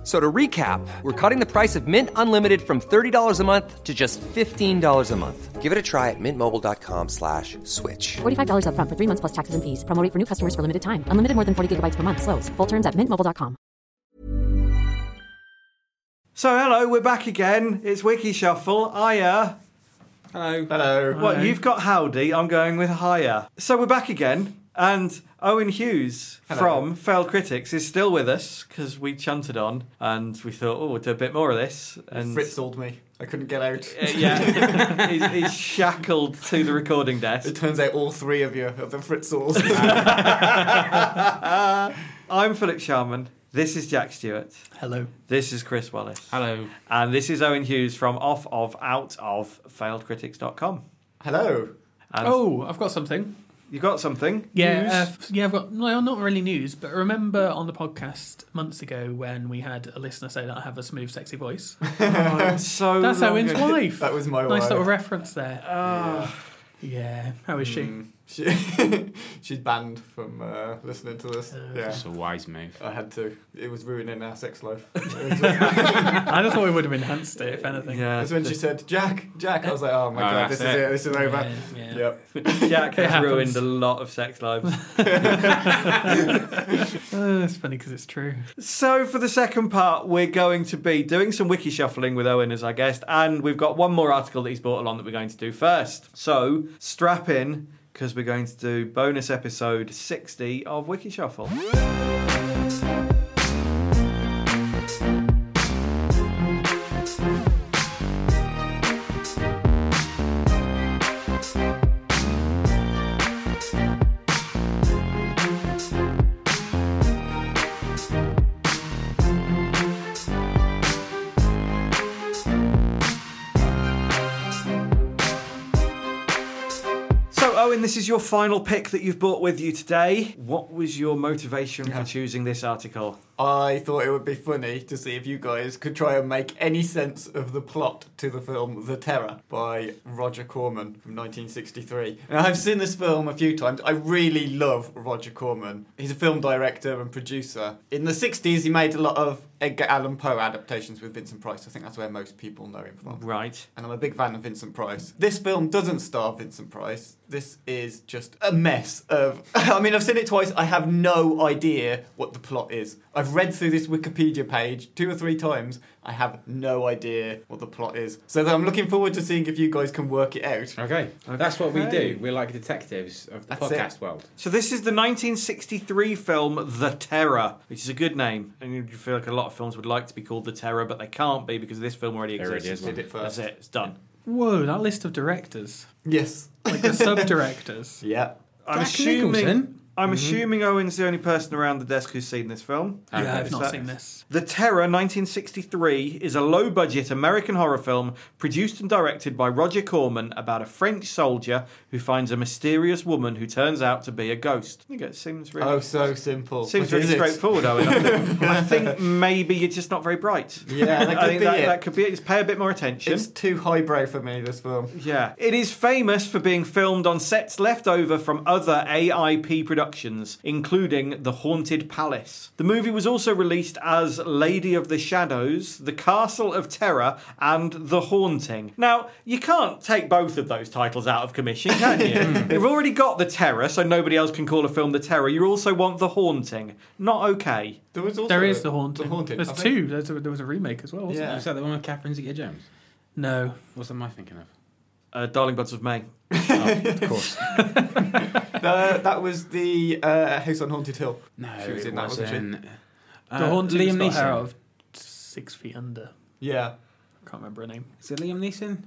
F- So to recap, we're cutting the price of Mint Unlimited from $30 a month to just $15 a month. Give it a try at mintmobile.com slash switch. $45 upfront for three months plus taxes and fees. Promo rate for new customers for limited time. Unlimited more than 40 gigabytes per month. Slows. Full terms at mintmobile.com. So hello, we're back again. It's Wiki Shuffle. Aya. Hello. Hello. What you've got howdy, I'm going with higher. So we're back again, and Owen Hughes from Failed Critics is still with us because we chanted on and we thought, oh, we'll do a bit more of this. And Fritzled me. I couldn't get out. Uh, yeah, he's, he's shackled to the recording desk. It turns out all three of you are the Fritzels. I'm Philip Sharman. This is Jack Stewart. Hello. This is Chris Wallace. Hello. And this is Owen Hughes from off of out of failedcritics.com. Hello. And Oh, I've got something. You got something? Yeah, News? uh, yeah. I've got no, not really news, but remember on the podcast months ago when we had a listener say that I have a smooth, sexy voice. Oh, so That's Owen's wife. That was my nice wife. little reference there. Oh, Yeah. How is she? Mm, she, she's banned from uh, listening to this. yeah. That's a wise move. I had to. It was ruining our sex life. I just thought it would have enhanced it, if anything. yeah. That's when she said, Jack, Jack. I was like, oh my Oh, god, this is it. it. This is over. Yeah, yeah. Yep. Jack has happens. ruined a lot of sex lives. Uh, it's funny because it's true. so, for the second part, we're going to be doing some wiki shuffling with Owen as our guest, and we've got one more article that he's brought along that we're going to do first. So, strap in because we're going to do bonus episode 60 of Wiki Shuffle. Is your final pick that you've brought with you today. What was your motivation for choosing this article? I thought it would be funny to see if you guys could try and make any sense of the plot to the film The Terror by Roger Corman from 1963. Now, I've seen this film a few times. I really love Roger Corman. He's a film director and producer. In the 60s, he made a lot of Edgar Allan Poe adaptations with Vincent Price. I think that's where most people know him from. Right. and I'm a big fan of Vincent Price. This film doesn't star Vincent Price. This is just a mess of. I mean, I've seen it twice. I have no idea what the plot is. I've read through this Wikipedia page two or three times. I have no idea what the plot is. So I'm looking forward to seeing if you guys can work it out. Okay. That's what we do. We're like detectives of the That's podcast it. world. So this is the 1963 film The Terror, which is a good name. And you feel like a lot of films would like to be called The Terror, but they can't be because this film already exists. is one. Did it That's it. It's done. Whoa, that list of directors. Yes. Like the sub directors. Yeah. I'm Jack assuming. Nicholson? I'm mm-hmm. assuming Owen's the only person around the desk who's seen this film. Yeah, I've not that- seen this. The Terror 1963 is a low budget American horror film produced and directed by Roger Corman about a French soldier who finds a mysterious woman who turns out to be a ghost. I think it seems really, Oh, so simple. seems But really straightforward, Owen. I think, I think maybe you're just not very bright. Yeah, that I could think be that, it. that could be it. Just pay a bit more attention. It's too highbrow for me, this film. Yeah. It is famous for being filmed on sets left over from other AIP productions, including The Haunted Palace. The movie was also released as Lady of the Shadows, The Castle of Terror, and The Haunting. Now, you can't take both of those titles out of commission, can you? Hmm. You've already got The Terror, so nobody else can call a film The Terror. You also want The Haunting. Not okay. There was also There is a- the haunting. The Haunted. There's I think- two. There's a, there was a remake as well, wasn't Yeah. Is that the one with Catherine Zeta-Jones? No. What's am I thinking of? Uh, Darling Buds of May. Oh, of course. Uh, that was the uh, House on Haunted Hill. No, She was it in that, wasn't she? wasn't. The Uh, haunting Liam got hair Neeson. of six feet under. Yeah. I can't remember her name. Is it Liam Neeson?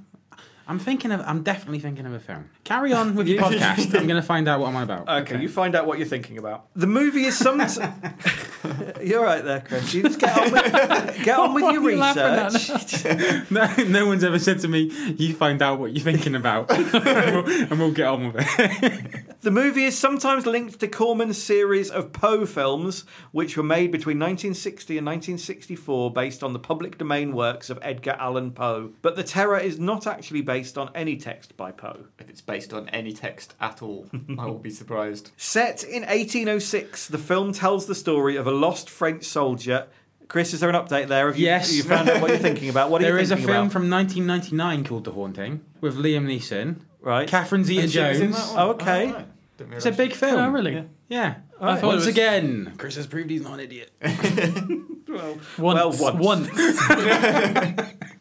I'm thinking of. I'm definitely thinking of a film. Carry on with your podcast. I'm going to find out what I'm on about. Okay, you find out what you're thinking about. The movie is some. you're right there, Chris. You just get on with, get on with What your are you research. No, no one's ever said to me, "You find out what you're thinking about, and, we'll, and we'll get on with it." The movie is sometimes linked to Corman's series of Poe films, which were made between 1960 and 1964 based on the public domain works of Edgar Allan Poe. But The Terror is not actually based on any text by Poe. If it's based on any text at all, I will be surprised. Set in 1806, the film tells the story of a lost French soldier. Chris, is there an update there? Have you, Yes. you found out what you're thinking about? What are There you is a film about? from 1999 called The Haunting with Liam Neeson, Right. Catherine Zeta-Jones. Oh, okay. Oh, right. It's a big film. Oh, oh really? Yeah. I thought Once was- again, Chris has proved he's not an idiot. Once, Well, once. once.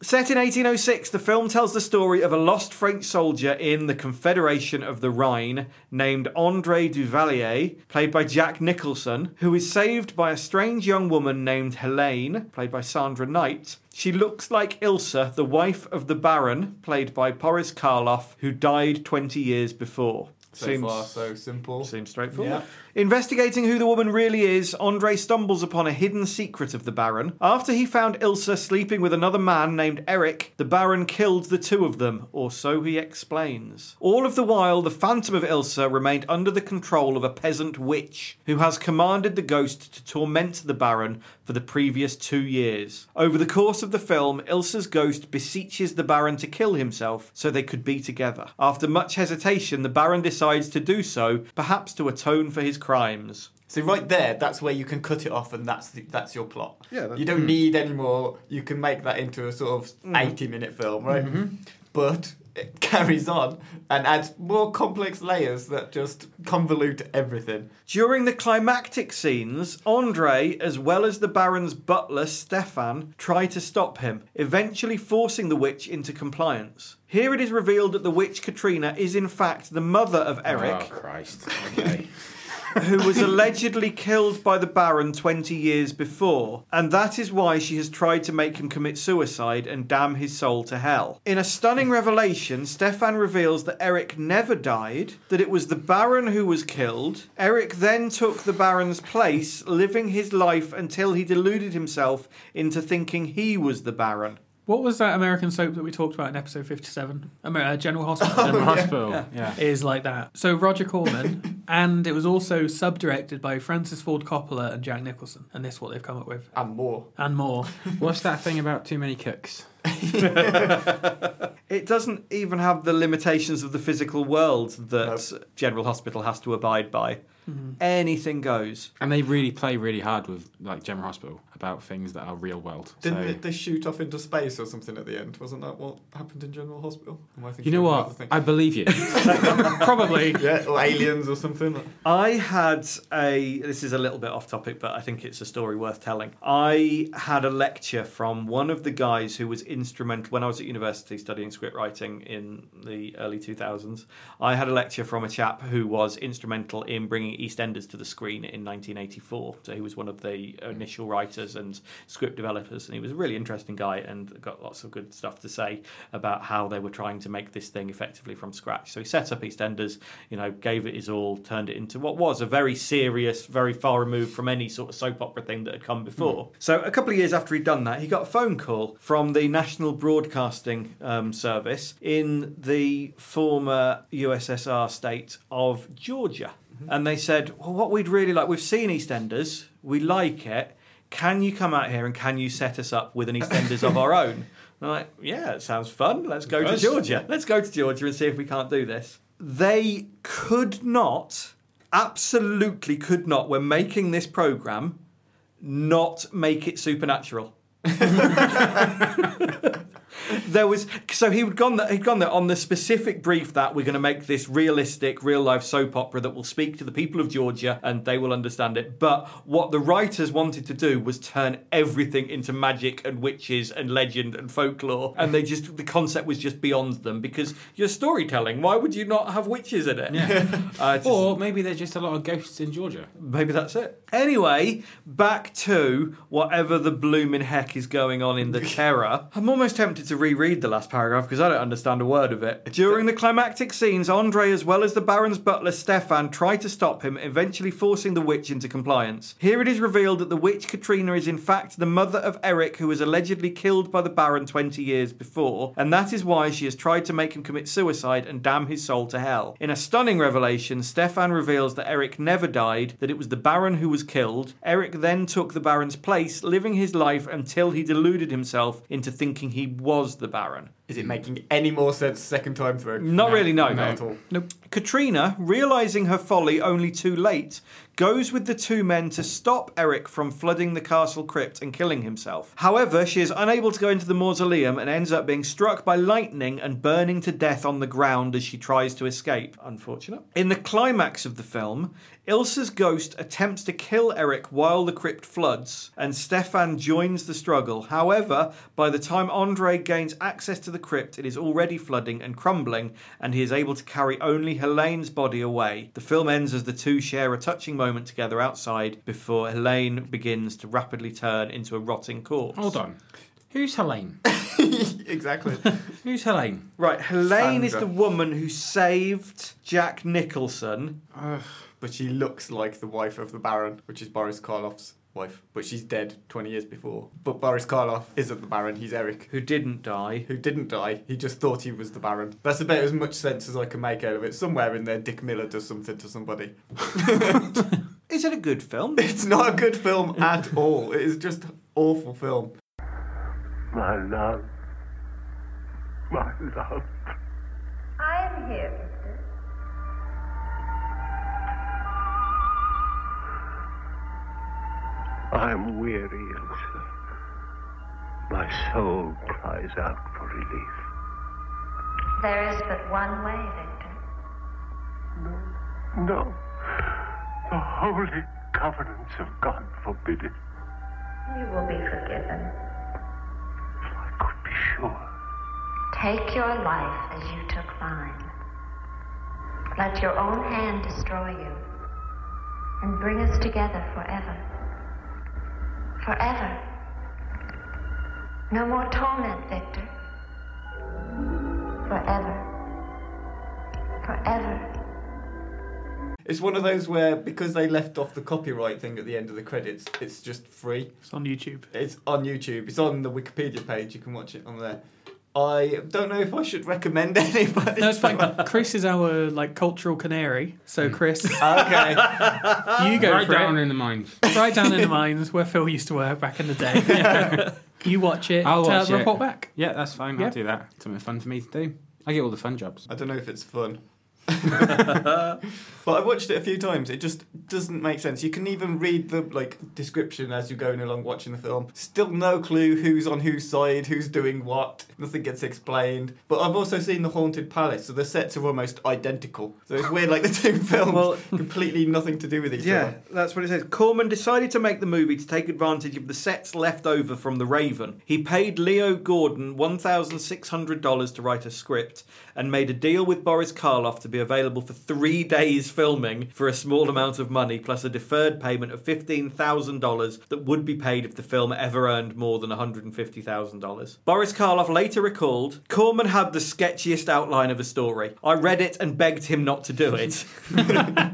Set in 1806, the film tells the story of a lost French soldier in the Confederation of the Rhine named Andre Duvalier, played by Jack Nicholson, who is saved by a strange young woman named Helene, played by Sandra Knight. She looks like Ilsa, the wife of the Baron, played by Boris Karloff, who died 20 years before. So far, so simple. Seems straightforward. Yeah. Investigating who the woman really is, Andre stumbles upon a hidden secret of the Baron. After he found Ilsa sleeping with another man named Eric, the Baron killed the two of them, or so he explains. All of the while, the phantom of Ilsa remained under the control of a peasant witch, who has commanded the ghost to torment the Baron for the previous two years. Over the course of the film, Ilsa's ghost beseeches the Baron to kill himself so they could be together. After much hesitation, the Baron decides to do so, perhaps to atone for his crimes. So right there, that's where you can cut it off, and that's the, that's your plot. Yeah, that- you don't hmm. need any more. You can make that into a sort of hmm. eighty-minute film, right? Mm-hmm. But it carries on and adds more complex layers that just convolute everything. During the climactic scenes, Andre, as well as the Baron's butler Stefan, try to stop him, eventually forcing the witch into compliance. Here it is revealed that the witch Katrina is in fact the mother of Oh, Eric, Christ. Okay. who was allegedly killed by the Baron 20 years before, and that is why she has tried to make him commit suicide and damn his soul to hell. In a stunning revelation, Stefan reveals that Eric never died, that it was the Baron who was killed. Eric then took the Baron's place, living his life until he deluded himself into thinking he was the Baron. What was that American soap that we talked about in episode 57? Amer- uh, General Hospital. General Hospital. Yeah. Is like that. So Roger Corman, and it was also sub-directed by Francis Ford Coppola and Jack Nicholson, and this is what they've come up with, And more. and more. What's that thing about too many cooks? It doesn't even have the limitations of the physical world that General Hospital has to abide by. Mm-hmm. Anything goes. And they really play really hard with like General Hospital about things that are real world. Didn't so, they, they shoot off into space or something at the end? Wasn't that what happened in General Hospital? Am I you know what? I believe you. Probably. yeah, or aliens or something. I had a. This is a little bit off topic, but I think it's a story worth telling. I had a lecture from one of the guys who was instrumental when I was at university studying script writing in the early 2000s. I had a lecture from a chap who was instrumental in bringing EastEnders to the screen in 1984. So he was one of the initial writers and script developers, and he was a really interesting guy and got lots of good stuff to say about how they were trying to make this thing effectively from scratch. So he set up EastEnders, you know, gave it his all, turned it into what was a very serious, very far removed from any sort of soap opera thing that had come before. So a couple of years after he'd done that, he got a phone call from the National Broadcasting um, Service in the former USSR state of Georgia. And they said, well, what we'd really like, we've seen EastEnders, we like it. Can you come out here and can you set us up with an EastEnders of our own? And I'm like, yeah, it sounds fun. Let's go to Georgia. Let's go to Georgia and see if we can't do this. They could not, absolutely could not, when making this program, not make it supernatural. there was so he would gone there, he'd gone there on the specific brief that we're going to make this realistic real life soap opera that will speak to the people of Georgia and they will understand it but what the writers wanted to do was turn everything into magic and witches and legend and folklore and they just the concept was just beyond them because you're storytelling why would you not have witches in it Yeah. uh, just- or maybe there's just a lot of ghosts in Georgia. Maybe that's it. Anyway, back to whatever the blooming heck is going on in the terror. I'm almost tempted to reread read the last paragraph because I don't understand a word of it. During the climactic scenes, Andre, as well as the Baron's butler Stefan, try to stop him, eventually forcing the witch into compliance. Here it is revealed that the witch Katrina is in fact the mother of Eric, who was allegedly killed by the Baron 20 years before, and that is why she has tried to make him commit suicide and damn his soul to hell. In a stunning revelation, Stefan reveals that Eric never died, that it was the Baron who was killed. Eric then took the Baron's place, living his life until he deluded himself into thinking he was the Baron. Is it making any more sense second time through? Not really, no. Not at all. Katrina, realizing her folly only too late, goes with the two men to stop Eric from flooding the castle crypt and killing himself. However, she is unable to go into the mausoleum and ends up being struck by lightning and burning to death on the ground as she tries to escape. Unfortunate. In the climax of the film, Ilsa's ghost attempts to kill Eric while the crypt floods, and Stefan joins the struggle. However, by the time Andre gains access to the crypt, it is already flooding and crumbling, and he is able to carry only Helene's body away. The film ends as the two share a touching moment together outside before Helene begins to rapidly turn into a rotting corpse. Hold on. Who's Helene? exactly. Who's Helene? Right, Helene is Sandra. the woman who saved Jack Nicholson. but she looks like the wife of the Baron, which is Boris Karloff's wife. But she's dead 20 years before. But Boris Karloff isn't the Baron, he's Eric. Who didn't die? Who didn't die, he just thought he was the Baron. That's about as much sense as I can make out of it. Somewhere in there, Dick Miller does something to somebody. Is it a good film? It's not a good film at all. It is just awful film. My love. My love. I am here, Victor. I am weary, Elsa. My soul cries out for relief. There is but one way, Victor. No, no. The holy covenants of God forbid it. You will be forgiven. If I could be sure. Take your life as you took mine. Let your own hand destroy you and bring us together forever. Forever. No more torment, Victor. Forever. Forever. It's one of those where, because they left off the copyright thing at the end of the credits, it's just free. It's on YouTube. It's on YouTube. It's on the Wikipedia page. You can watch it on there. I don't know if I should recommend anybody. No, it's fine. Chris is our like cultural canary. So Chris, okay. you go right for down it. in the mines. right down in the mines where Phil used to work back in the day. you watch it. I'll uh, watch it. report back. Yeah, that's fine. Yeah. I'll do that. Something fun for me to do. I get all the fun jobs. I don't know if it's fun. but I've watched it a few times. It just doesn't make sense. You can even read the like description as you're going along watching the film. Still no clue who's on whose side, who's doing what. Nothing gets explained. But I've also seen the Haunted Palace, so the sets are almost identical. So it's weird, like the two films Well- completely nothing to do with each Yeah, other. Yeah, that's what it says. Corman decided to make the movie to take advantage of the sets left over from The Raven. He paid Leo Gordon $1,600 to write a script and made a deal with Boris Karloff to be available for three days filming for a small amount of money, plus a deferred payment of $15,000 that would be paid if the film ever earned more than $150,000. Boris Karloff later recalled Corman had the sketchiest outline of a story. I read it and begged him not to do it.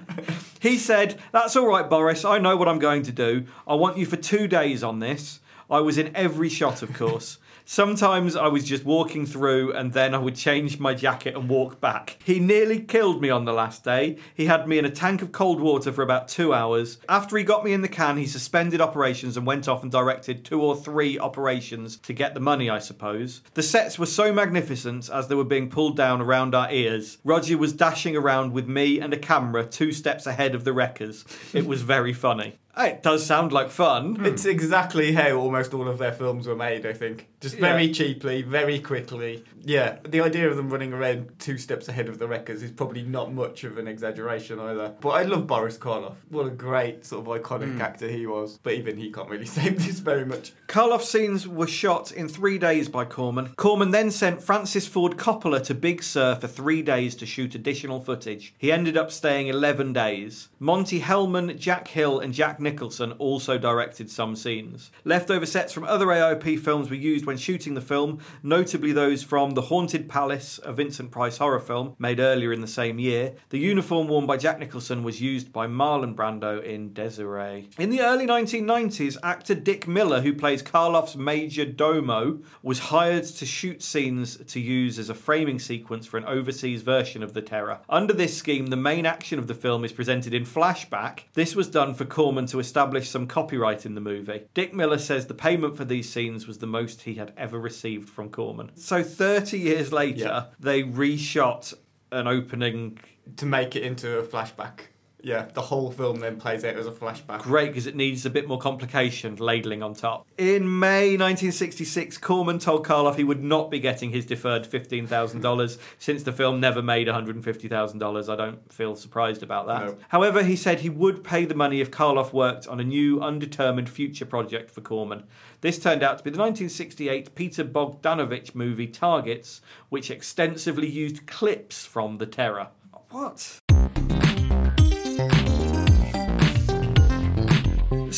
He said, That's all right, Boris. I know what I'm going to do. I want you for two days on this. I was in every shot, of course. Sometimes I was just walking through and then I would change my jacket and walk back. He nearly killed me on the last day. He had me in a tank of cold water for about two hours. After he got me in the can, he suspended operations and went off and directed two or three operations to get the money, I suppose. The sets were so magnificent as they were being pulled down around our ears. Roger was dashing around with me and a camera two steps ahead of the wreckers. It was very funny. It does sound like fun. Hmm. It's exactly how almost all of their films were made, I think. Just very Yeah. cheaply, very quickly. Yeah, the idea of them running around two steps ahead of the wreckers is probably not much of an exaggeration either. But I love Boris Karloff. What a great sort of iconic hmm. actor he was. But even he can't really save this very much. Karloff's scenes were shot in three days by Corman. Corman then sent Francis Ford Coppola to Big Sur for three days to shoot additional footage. He ended up staying 11 days. Monte Hellman, Jack Hill, and Jack Nicholson also directed some scenes. Leftover sets from other AIP films were used when shooting the film, notably those from The Haunted Palace, a Vincent Price horror film made earlier in the same year. The uniform worn by Jack Nicholson was used by Marlon Brando in Desiree. In the early 1990s, actor Dick Miller, who plays Karloff's major domo, was hired to shoot scenes to use as a framing sequence for an overseas version of The Terror. Under this scheme, the main action of the film is presented in flashback. This was done for Corman to establish some copyright in the movie. Dick Miller says the payment for these scenes was the most he had ever received from Corman. So 30 years later, Yeah. they reshot an opening to make it into a flashback. Yeah, the whole film then plays out as a flashback. Great, because it needs a bit more complication ladling on top. In May 1966, Corman told Karloff he would not be getting his deferred $15,000 since the film never made $150,000. I don't feel surprised about that. No. However, he said he would pay the money if Karloff worked on a new, undetermined future project for Corman. This turned out to be the 1968 Peter Bogdanovich movie Targets, which extensively used clips from The Terror. What?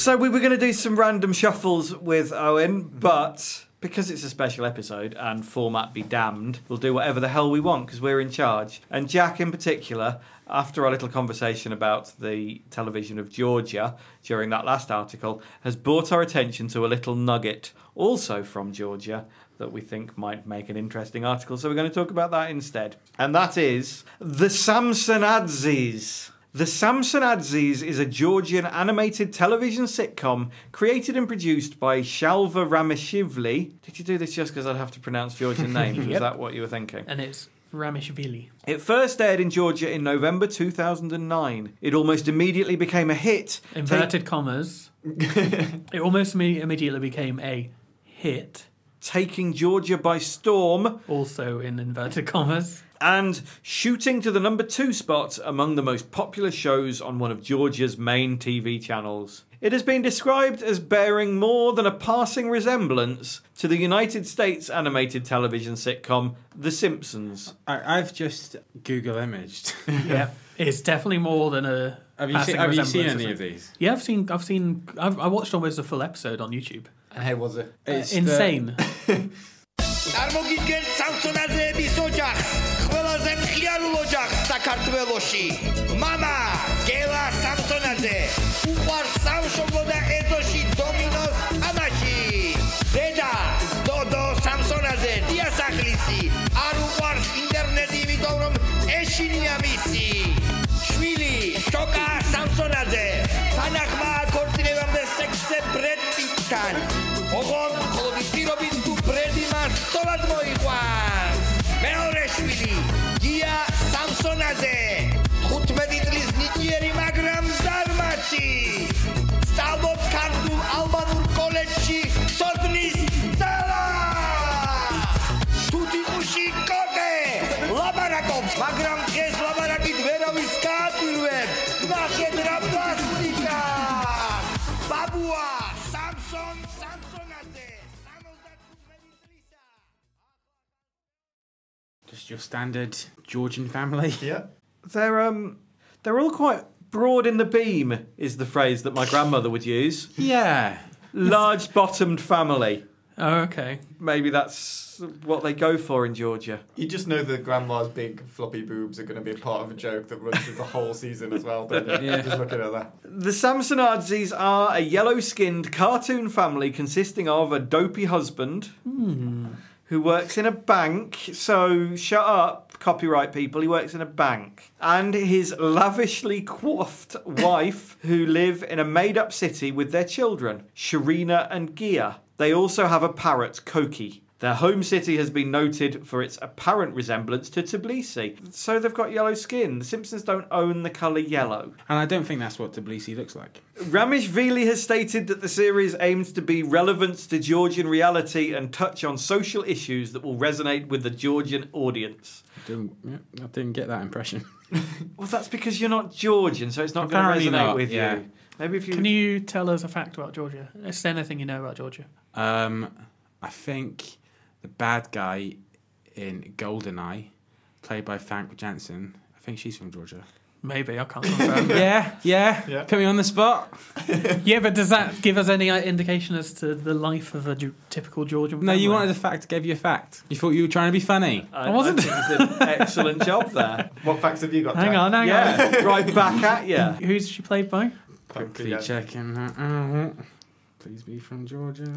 So we were going to do some random shuffles with Owen, mm-hmm. but because it's a special episode and format be damned, we'll do whatever the hell we want because we're in charge. And Jack, in particular, after our little conversation about the television of Georgia during that last article, has brought our attention to a little nugget, also from Georgia, that we think might make an interesting article. So we're going to talk about that instead. And that is the Samsonadzes. The Samsonadzes is a Georgian animated television sitcom created and produced by Shalva Ramishvili. Did you do this just because I'd have to pronounce Georgian names? Was Yep. that what you were thinking? And it's Ramishvili. It first aired in Georgia in November 2009. It almost immediately became a hit. Inverted commas. it almost immediately became a hit. Taking Georgia by storm. Also in inverted commas and shooting to the number two spot among the most popular shows on one of Georgia's main TV channels. It has been described as bearing more than a passing resemblance to the United States animated television sitcom The Simpsons. I, have just Google imaged. yeah, it's definitely more than a. Have you, seen, have you seen any of these? Yeah, I've seen. I've seen. I've, I watched almost a full episode on YouTube. And how was it? Uh, it's uh, insane. The... საქართველოში мама გელა სამსონაძე უყვარს სამშობლო და ეზოში დომინოს თამაში დედა დოდო სამსონაძე დიასახლისი არ უყვარს ინტერნეტი იმიტომ რომ ეშინია მისი შვილი შოკა სამსონაძე თანახმა ქორწინებამდე სექსზე ბრედ პიტთან ოღონდ მხოლოდ ის პირობით თუ ბრედი მას სწორად მოიყვანს Tutti cote! Mă drapastica! Babua! Samson! Just your standard Georgian family. Yeah. They're um they're all quite broad in the beam is the phrase that my grandmother would use. Yeah. Large bottomed family. Oh, okay. Maybe that's what they go for in Georgia. You just know that grandma's big floppy boobs are going to be a part of a joke that runs through the whole season as well. Don't you? Yeah. Just looking at that. The Samsonadzes are a yellow skinned cartoon family consisting of a dopey husband hmm. who works in a bank. So shut up, copyright people. He works in a bank. And his lavishly coiffed wife who live in a made up city with their children, Sharina and Gia. They also have a parrot, Koki. Their home city has been noted for its apparent resemblance to Tbilisi. So they've got yellow skin. The Simpsons don't own the colour yellow. And I don't think that's what Tbilisi looks like. Ramishvili has stated that the series aims to be relevant to Georgian reality and touch on social issues that will resonate with the Georgian audience. Didn't, I didn't get that impression. Well, that's because you're not Georgian, so it's not going to resonate not, with yeah. you. Maybe if you. Can you tell us a fact about Georgia? Is there anything you know about Georgia? Um, I think the bad guy in Goldeneye, played by Famke Janssen, I think she's from Georgia. Maybe I can't remember. Yeah, yeah, Yeah. Put me on the spot. yeah, but does that give us any uh, indication as to the life of a Ge- typical Georgian? No, you wanted a fact. Gave you a fact. You thought you were trying to be funny. I, wasn't. I did an excellent job there. What facts have you got? Hang Jack? on, hang Yeah, right back at you. Who's she played by? Quickly Yeah. checking that out. Please be from Georgia.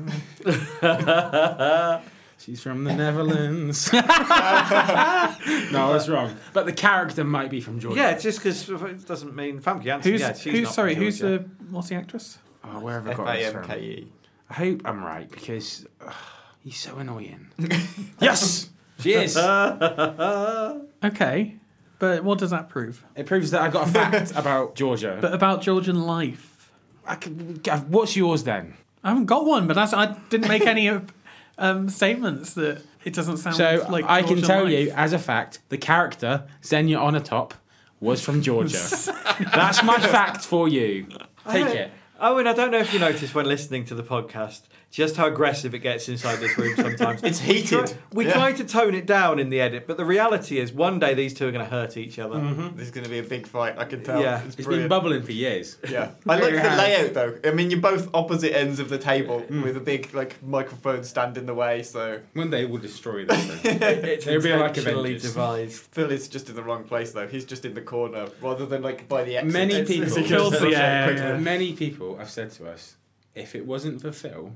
She's from the Netherlands. no, I was wrong. But the character might be from Georgia. Yeah, just because it doesn't mean Famke Janssen. Who's yeah, she's who's not sorry? from Who's the what's the actress? Oh, where have I got this from? F-A-M-K-E. I hope I'm right because ugh, he's so annoying. yes, she is. Okay, but what does that prove? It proves that I got a fact about Georgia. But about Georgian life, I could, Gav, what's yours then? I haven't got one. But that's I didn't make any um, statements that it doesn't sound like. So like. I can tell life. you as a fact, the character Xenia Onatop was from Georgia. That's my fact for you. Take it. Owen, I don't know if you noticed when listening to the podcast just how aggressive it gets inside this room sometimes. It's heated. We Yeah. try to tone it down in the edit, but the reality is one day these two are going to hurt each other. There's going to be a big fight. I can tell. Yeah. it's, It's been bubbling for years. Yeah, I like the layout though. I mean, you're both opposite ends of the table Mm. with a big like microphone stand in the way. So One day we'll destroy this thing. It's They'll be like intentionally Avengers. devised. Phil is just in the wrong place though. He's just in the corner rather than like by the exit. Many people- it's just Kills the rush out air, quickly. yeah. Many people have said to us, if it wasn't for Phil,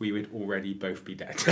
we would already both be dead.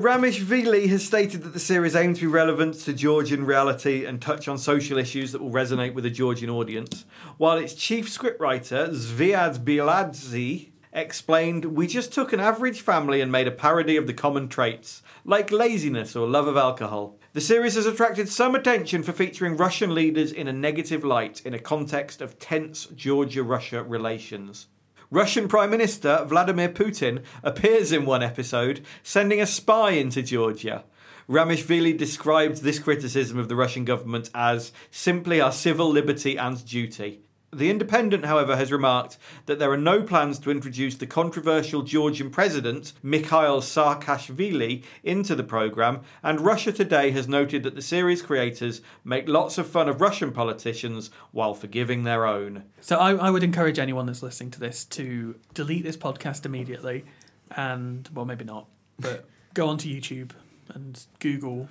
Ramishvili has stated that the series aims to be relevant to Georgian reality and touch on social issues that will resonate with a Georgian audience, while its chief scriptwriter, Zviad Biladze, explained, We just took an average family and made a parody of the common traits, like laziness or love of alcohol. The series has attracted some attention for featuring Russian leaders in a negative light in a context of tense Georgia Russia relations. Russian Prime Minister Vladimir Putin appears in one episode, sending a spy into Georgia. Ramishvili described this criticism of the Russian government as simply our civil liberty and duty. The Independent, however, has remarked that there are no plans to introduce the controversial Georgian president, Mikhail Saakashvili, into the programme, and Russia Today has noted that the series creators make lots of fun of Russian politicians while forgiving their own. So I, I would encourage anyone that's listening to this to delete this podcast immediately, and well, maybe not, but go onto YouTube and Google.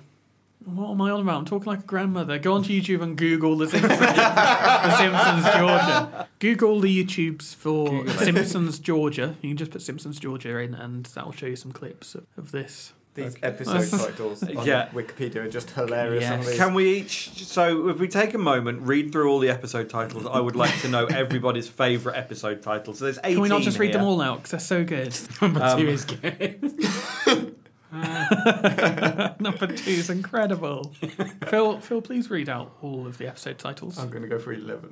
What am I on about? I'm talking like a grandmother. Go onto YouTube and Google the Simpsons, the Simpsons Georgia. Google the YouTubes for Simpsons Georgia. You can just put Simpsons Georgia in, and that will show you some clips of, of this. These episode titles on Yeah. Wikipedia are just hilarious. Yes. Some of these. Can we each? So, if we take a moment, read through all the episode titles, I would like to know everybody's favourite episode titles. So there's 18 Can we not just read them all out because they're so good? Number Um, two is good. Number two is incredible. Phil, Phil, please read out all of the episode titles. I'm going to go for eleven.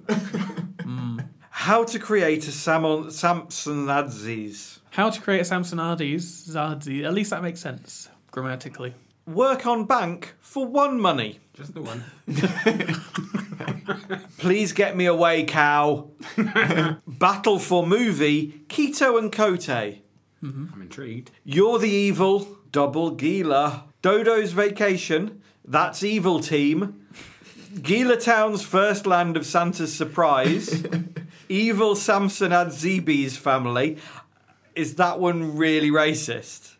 Hmm. How to create a Samon, Samsonadzes. How to create a Samsonades Zadzi. At least that makes sense grammatically. Work on bank for one money. Just the one. Please get me away, cow. Battle for movie. Keto and Kote. Mm-hmm. I'm intrigued. You're the evil. Double Gila. Dodo's vacation. That's evil team. Gila Town's first land of Santa's surprise. evil Samson Adzibi's family. Is that one really racist?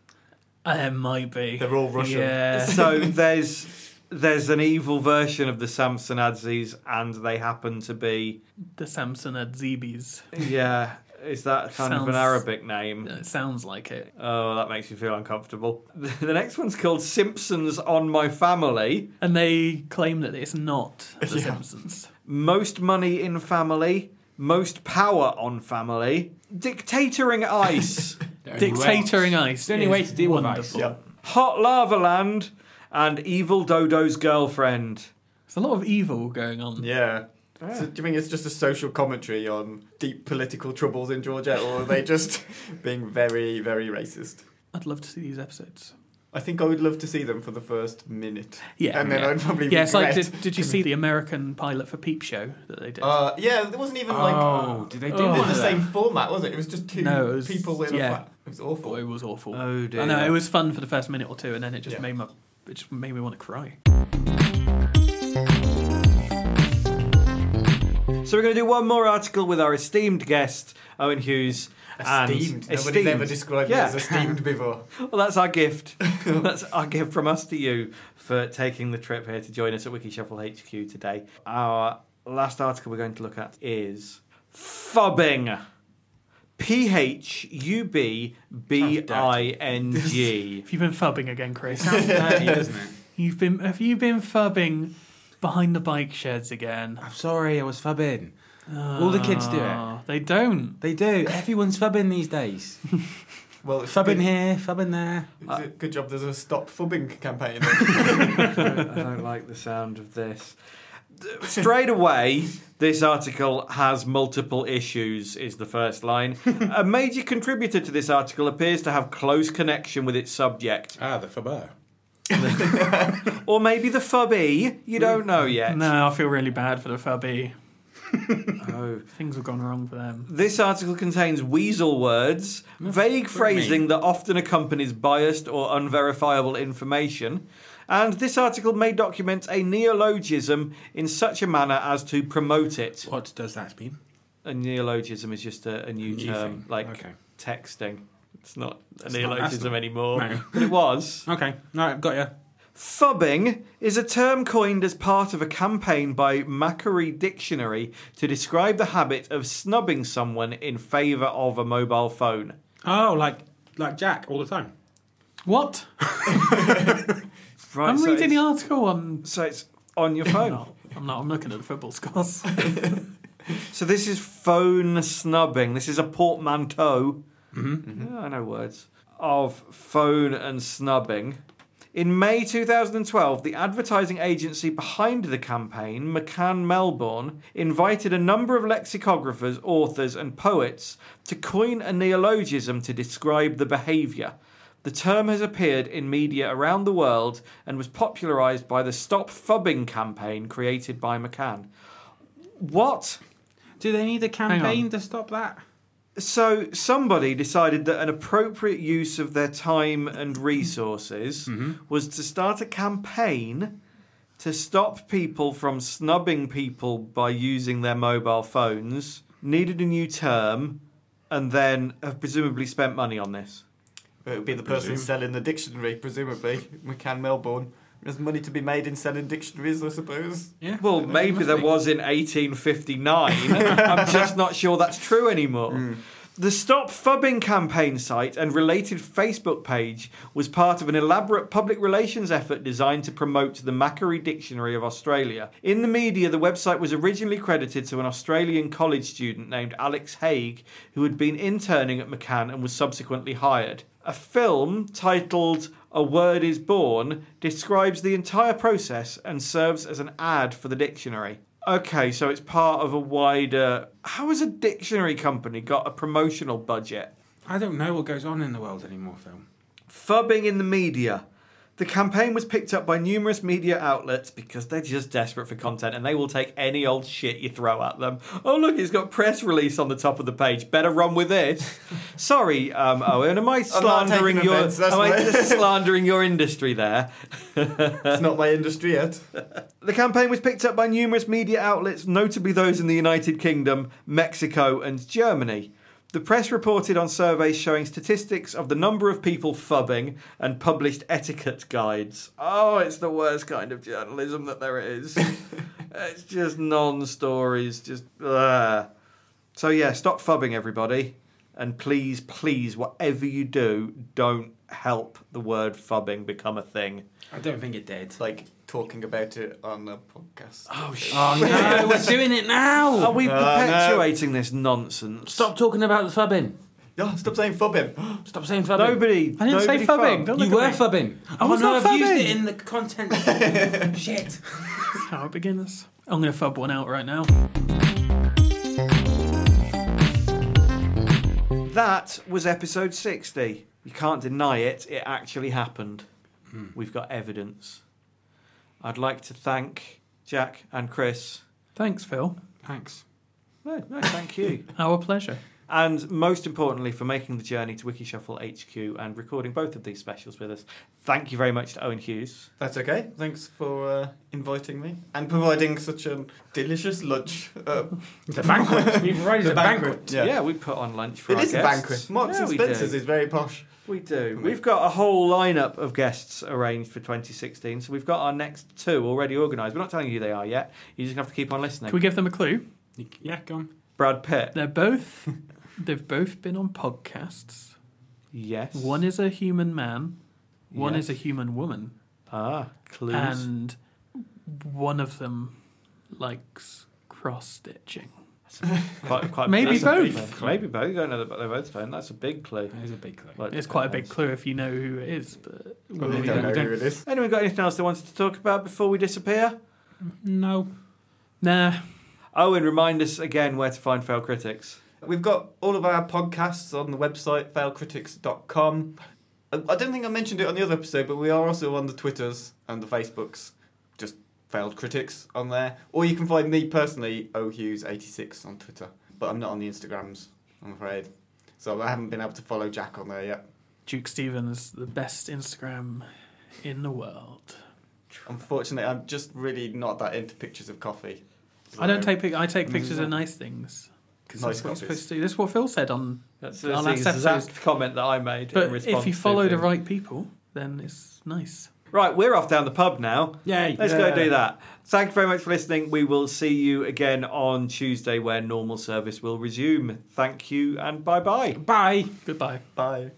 Uh, It might be. They're all Russian. Yeah. So there's there's an evil version of the Samson Adzis, and they happen to be the Samsonadzibis. yeah. Is that kind of an Arabic name? It sounds like it. Oh, that makes me feel uncomfortable. The next one's called Simpsons on My Family. And they claim that it's not The Simpsons. Most money in family. Most power on family. Dictatoring ice. Dictatoring ice. It's the only way to deal with ice. wonderful. Yeah. Hot Lava Land. And Evil Dodo's girlfriend. There's a lot of evil going on. Yeah. So do you think it's just a social commentary on deep political troubles in Georgia, or are they just being very, very racist? I'd love to see these episodes. I think I would love to see them for the first minute. Yeah. And then yeah. I'd probably Yeah, it's like, did, did you see the American pilot for Peep Show that they did? Uh, yeah, there wasn't even like Oh, did they do Oh. in the same format, was it? It was just two No, was- people in yeah. a flat. It was awful. Oh, it was awful. Oh, dear. I know it was fun for the first minute or two, and then it just Yeah. made my it just made me want to cry. So we're going to do one more article with our esteemed guest, Owen Hughes. Esteemed. Nobody's esteemed. ever described Yeah. me as esteemed before. Well, that's our gift. that's our gift from us to you for taking the trip here to join us at Wiki Shuffle HQ today. Our last article we're going to look at is phubbing. P H U B B I N G. Have you been phubbing again, Chris? Sounds dirty, doesn't it? You've been. Have you been phubbing behind the bike sheds again? I'm sorry, I was phubbing. All the kids do it. Oh, they don't. They do. Everyone's phubbing these days. Well, it's phubbing good, here, phubbing there. it's a good job there's a stop phubbing campaign. I don't like the sound of this. Straight away, this article has multiple issues, is the first line. A major contributor to this article appears to have close connection with its subject. Ah, the phubber. Or maybe the phubby. You don't know yet. No, I feel really bad for the phubby. Oh. Things have gone wrong for them. This article contains weasel words, vague phrasing that often accompanies biased or unverifiable information. And this article may document a neologism in such a manner as to promote it. What does that mean? A neologism is just a, a new New term, thing. like Okay. texting. It's not a neologism not- anymore. No. But it was. Okay, all right, got you. Phubbing is a term coined as part of a campaign by Macquarie Dictionary to describe the habit of snubbing someone in favour of a mobile phone. Oh, like like Jack all the time. What? Right, I'm so reading the it's- article on. So it's on your phone. No, I'm not. I'm looking at the football scores. So this is phone snubbing. This is a portmanteau. Mm-hmm. Mm-hmm. Yeah, I know words of phone and snubbing. In May 2012, the advertising agency behind the campaign, McCann Melbourne, invited a number of lexicographers, authors, and poets to coin a neologism to describe the behaviour. The term has appeared in media around the world and was popularised by the Stop Phubbing campaign created by McCann. What? Do they need a campaign to stop that? So somebody decided that an appropriate use of their time and resources mm-hmm. Mm-hmm. was to start a campaign to stop people from snubbing people by using their mobile phones, needed a new term, and then have presumably spent money on this. it would be the person Presume. selling the dictionary, presumably. McCann Melbourne. There's money to be made in selling dictionaries, I suppose. Yeah. Well, maybe there was in 1859. I'm just not sure that's true anymore. Hmm. The Stop Phubbing campaign site and related Facebook page was part of an elaborate public relations effort designed to promote the Macquarie Dictionary of Australia. In the media, the website was originally credited to an Australian college student named Alex Haigh, who had been interning at McCann and was subsequently hired. A film titled A Word is Born describes the entire process and serves as an ad for the dictionary. Okay, so it's part of a wider. How has a dictionary company got a promotional budget? I don't know what goes on in the world anymore, Phil. Phubbing in the media. The campaign was picked up by numerous media outlets because they're just desperate for content and they will take any old shit you throw at them. Oh, look, it's got press release on the top of the page. Better run with this. Sorry, um, Owen, am I slandering your am I just slandering your industry there? It's not my industry yet. The campaign was picked up by numerous media outlets, notably those in the United Kingdom, Mexico, and Germany. The press reported on surveys showing statistics of the number of people phubbing and published etiquette guides. Oh, it's the worst kind of journalism that there is. it's just non stories, just. Ugh. So, yeah, stop phubbing, everybody. And please, please, whatever you do, don't help the word phubbing become a thing. I don't think it did. Like talking about it on a podcast. Oh, shit. Oh no, we're doing it now. Are we Uh, no. perpetuating this nonsense? Stop talking about the phubbing. No, stop saying phubbing. Stop saying phubbing. Nobody. I didn't say phubbing. Don't You look were at me. phubbing. I was oh, no, not I've used phubbing. it in the content. Shit. How it begins. I'm going to phub one out right now. That was episode 60. You can't deny it. It actually happened. We've got evidence. I'd like to thank Jack and Chris. Thanks, Phil. Thanks. No, no, thank you. Our pleasure. and most importantly for making the journey to Wikishuffle HQ and recording both of these specials with us. Thank you very much to Owen Hughes. That's okay. Thanks for uh, inviting me and providing such a delicious lunch. Uh, It's a banquet. You've provided The a banquet, banquet. yeah. Yeah, we put on lunch for it our is a banquet. Marks Yeah, and Spencer's is very posh. We do. We've got a whole lineup of guests arranged for 2016, so we've got our next two already organised. We're not telling you who they are yet. You're just going to have to keep on listening. Can we give them a clue? Yeah, go on. Brad Pitt. They're both. they've both been on podcasts. Yes. One is a human man. One Yes. is a human woman. Ah, clues. And one of them likes cross stitching. Quite, quite Maybe that's a big both. clue. Maybe both. You don't know that they're both phone. That's a big clue. It's a big clue. Like, It's quite a big uh, clue if you know who it is, but Well, we we don't- don't know don't- who it is. Anyone got anything else they wanted to talk about before we disappear? No. nah. Oh, and remind us again where to find Fail Critics. We've got all of our podcasts on the website, failcritics.com. I I don't think I mentioned it on the other episode, but we are also on the Twitters and the Facebooks. Just Failed Critics on there. Or you can find me personally, ohughes86 on Twitter. But I'm not on the Instagrams, I'm afraid. So I haven't been able to follow Jack on there yet. Duke Stevens, the best Instagram in the world. Unfortunately, I'm just really not that into pictures of coffee. I don't take pic- I take pictures of mm. nice things. Because Nice that's what you're supposed to do. This is what Phil said on That's, our that's the last exact episode. comment that I made in But response if you to follow the right people, then it's nice. Right, we're off down the pub now. Yay. Let's go do that. Thank you very much for listening. We will see you again on Tuesday where normal service will resume. Thank you and bye bye. Bye. Goodbye. Bye.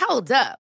Hold up.